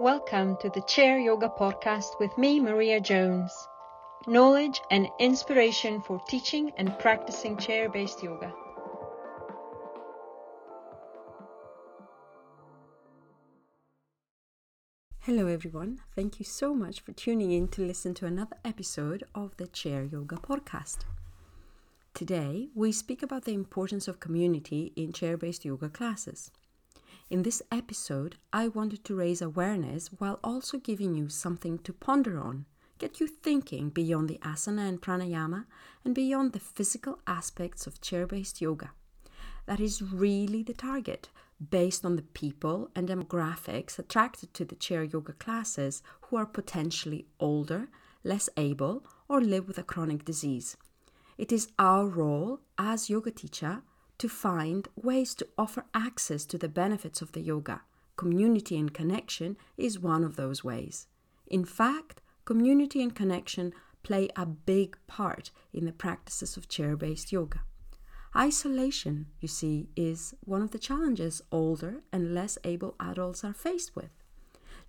Welcome to the Chair Yoga Podcast with me, Maria Jones. Knowledge and inspiration for teaching and practicing chair based yoga. Hello, everyone. Thank you so much for tuning in to listen to another episode of the Chair Yoga Podcast. Today, we speak about the importance of community in chair based yoga classes. In this episode, I wanted to raise awareness while also giving you something to ponder on, get you thinking beyond the asana and pranayama and beyond the physical aspects of chair based yoga. That is really the target, based on the people and demographics attracted to the chair yoga classes who are potentially older, less able, or live with a chronic disease. It is our role as yoga teacher to find ways to offer access to the benefits of the yoga. Community and connection is one of those ways. In fact, community and connection play a big part in the practices of chair based yoga. Isolation, you see, is one of the challenges older and less able adults are faced with.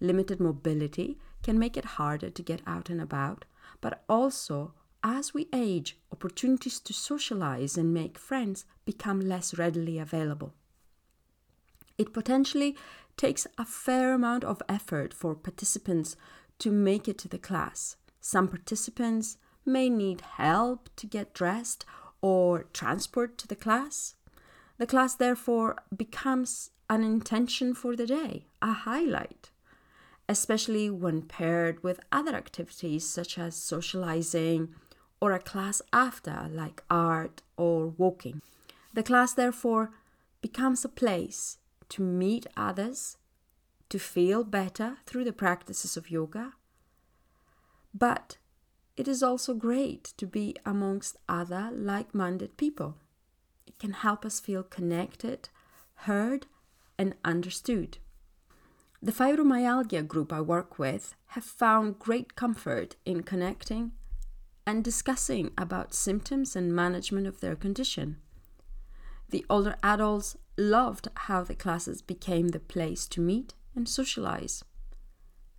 Limited mobility can make it harder to get out and about, but also as we age, opportunities to socialize and make friends become less readily available. It potentially takes a fair amount of effort for participants to make it to the class. Some participants may need help to get dressed or transport to the class. The class, therefore, becomes an intention for the day, a highlight especially when paired with other activities such as socializing, or a class after, like art or walking. The class, therefore, becomes a place to meet others, to feel better through the practices of yoga. But it is also great to be amongst other like minded people. It can help us feel connected, heard, and understood. The fibromyalgia group I work with have found great comfort in connecting and discussing about symptoms and management of their condition. The older adults loved how the classes became the place to meet and socialize.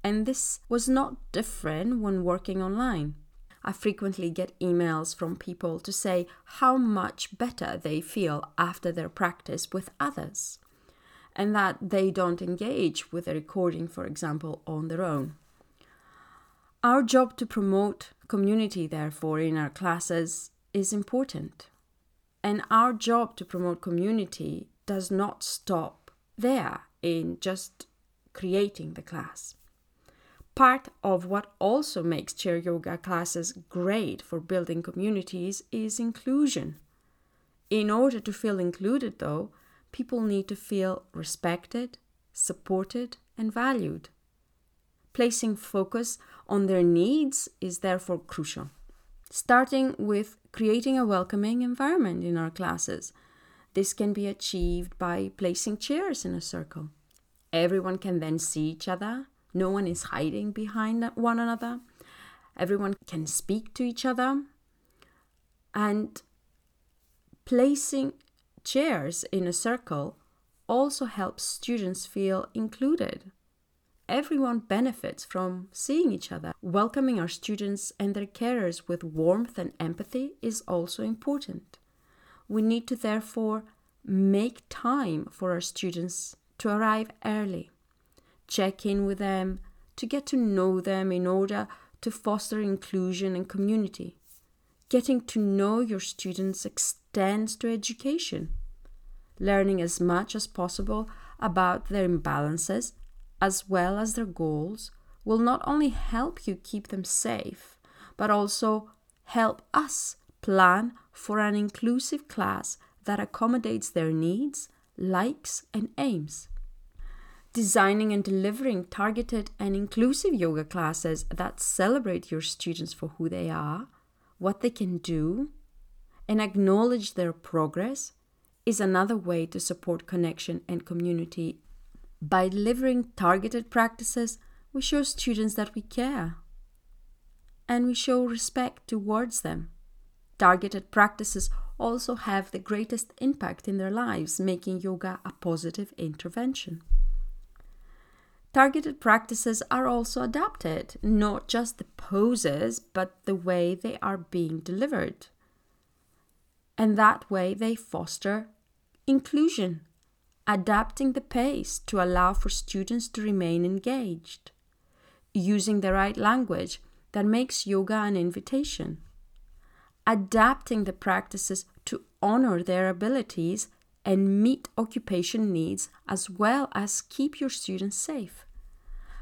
And this was not different when working online. I frequently get emails from people to say how much better they feel after their practice with others, and that they don't engage with a recording, for example, on their own. Our job to promote community, therefore, in our classes is important. And our job to promote community does not stop there in just creating the class. Part of what also makes chair yoga classes great for building communities is inclusion. In order to feel included, though, people need to feel respected, supported, and valued. Placing focus on their needs is therefore crucial. Starting with creating a welcoming environment in our classes. This can be achieved by placing chairs in a circle. Everyone can then see each other. No one is hiding behind one another. Everyone can speak to each other. And placing chairs in a circle also helps students feel included everyone benefits from seeing each other. Welcoming our students and their carers with warmth and empathy is also important. We need to therefore make time for our students to arrive early, check in with them, to get to know them in order to foster inclusion and community. Getting to know your students extends to education. Learning as much as possible about their imbalances as well as their goals will not only help you keep them safe, but also help us plan for an inclusive class that accommodates their needs, likes, and aims. Designing and delivering targeted and inclusive yoga classes that celebrate your students for who they are, what they can do, and acknowledge their progress is another way to support connection and community by delivering targeted practices, we show students that we care and we show respect towards them. Targeted practices also have the greatest impact in their lives, making yoga a positive intervention. Targeted practices are also adapted, not just the poses, but the way they are being delivered. And that way they foster inclusion, adapting the pace to allow for students to remain engaged, using the right language that makes yoga an invitation, adapting the practices to honor their abilities and meet occupation needs as well as keep your students safe.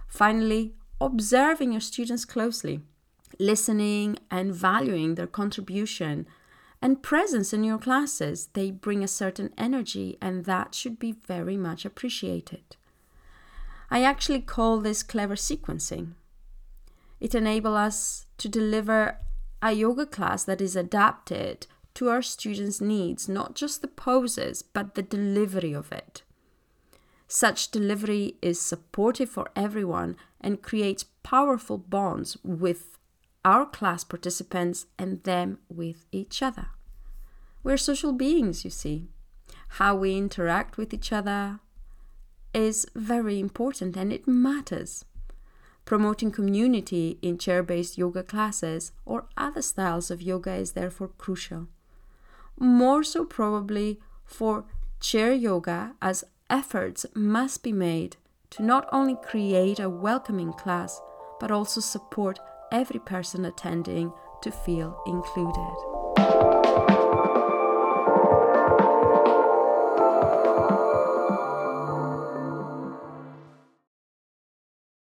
Finally, observing your students closely, listening and valuing their contribution and presence in your classes. They bring a certain energy, and that should be very much appreciated. I actually call this clever sequencing. It enables us to deliver a yoga class that is adapted to our students' needs, not just the poses, but the delivery of it. Such delivery is supportive for everyone and creates powerful bonds with our class participants and them with each other. We're social beings, you see. How we interact with each other is very important and it matters. Promoting community in chair based yoga classes or other styles of yoga is therefore crucial. More so, probably, for chair yoga, as efforts must be made to not only create a welcoming class, but also support every person attending to feel included.